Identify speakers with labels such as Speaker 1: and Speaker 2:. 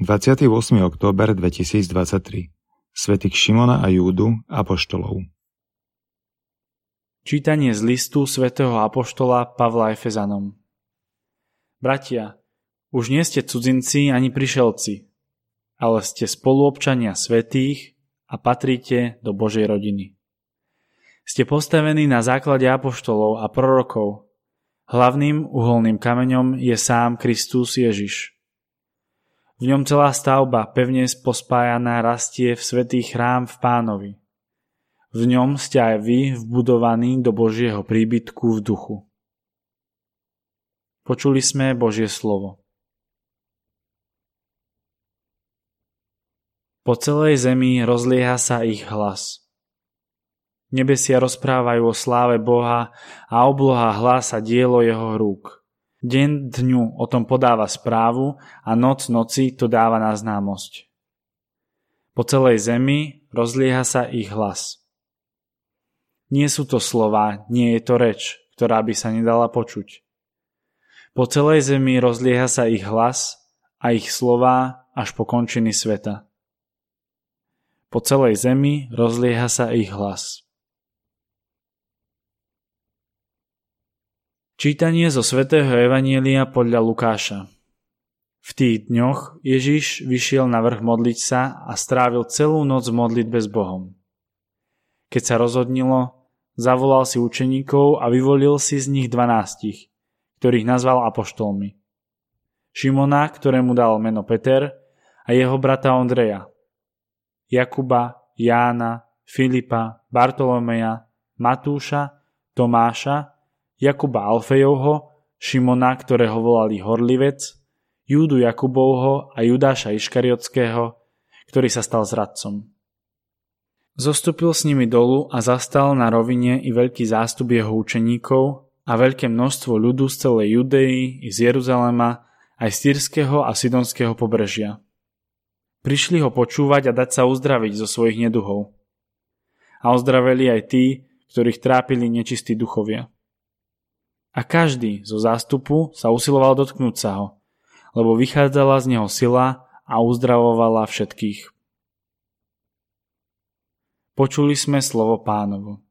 Speaker 1: 28. október 2023 Svetých Šimona a Júdu, Apoštolov
Speaker 2: Čítanie z listu svätého Apoštola Pavla Efezanom Bratia, už nie ste cudzinci ani prišelci, ale ste spoluobčania svetých a patríte do Božej rodiny. Ste postavení na základe apoštolov a prorokov. Hlavným uholným kameňom je sám Kristus Ježiš. V ňom celá stavba pevne pospájaná rastie v svetý chrám v pánovi. V ňom ste aj vy vbudovaní do Božieho príbytku v duchu. Počuli sme Božie slovo. Po celej zemi rozlieha sa ich hlas. Nebesia rozprávajú o sláve Boha a obloha hlása dielo jeho rúk. Deň dňu o tom podáva správu a noc noci to dáva na známosť. Po celej zemi rozlieha sa ich hlas. Nie sú to slova, nie je to reč, ktorá by sa nedala počuť. Po celej zemi rozlieha sa ich hlas a ich slová až po končiny sveta. Po celej zemi rozlieha sa ich hlas. Čítanie zo svätého Evanielia podľa Lukáša V tých dňoch Ježiš vyšiel na vrch modliť sa a strávil celú noc v modlitbe s Bohom. Keď sa rozhodnilo, zavolal si učeníkov a vyvolil si z nich dvanástich, ktorých nazval apoštolmi. Šimona, ktorému dal meno Peter, a jeho brata Ondreja, Jakuba, Jána, Filipa, Bartolomeja, Matúša, Tomáša, Jakuba Alfejovho, Šimona, ktorého volali Horlivec, Júdu Jakubovho a Judáša Iškariotského, ktorý sa stal zradcom. Zostúpil s nimi dolu a zastal na rovine i veľký zástup jeho učeníkov a veľké množstvo ľudu z celej Judei i z Jeruzalema, aj z Týrskeho a Sidonského pobrežia. Prišli ho počúvať a dať sa uzdraviť zo svojich neduhov. A ozdraveli aj tí, ktorých trápili nečistí duchovia. A každý zo zástupu sa usiloval dotknúť sa ho, lebo vychádzala z neho sila a uzdravovala všetkých. Počuli sme slovo pánovo.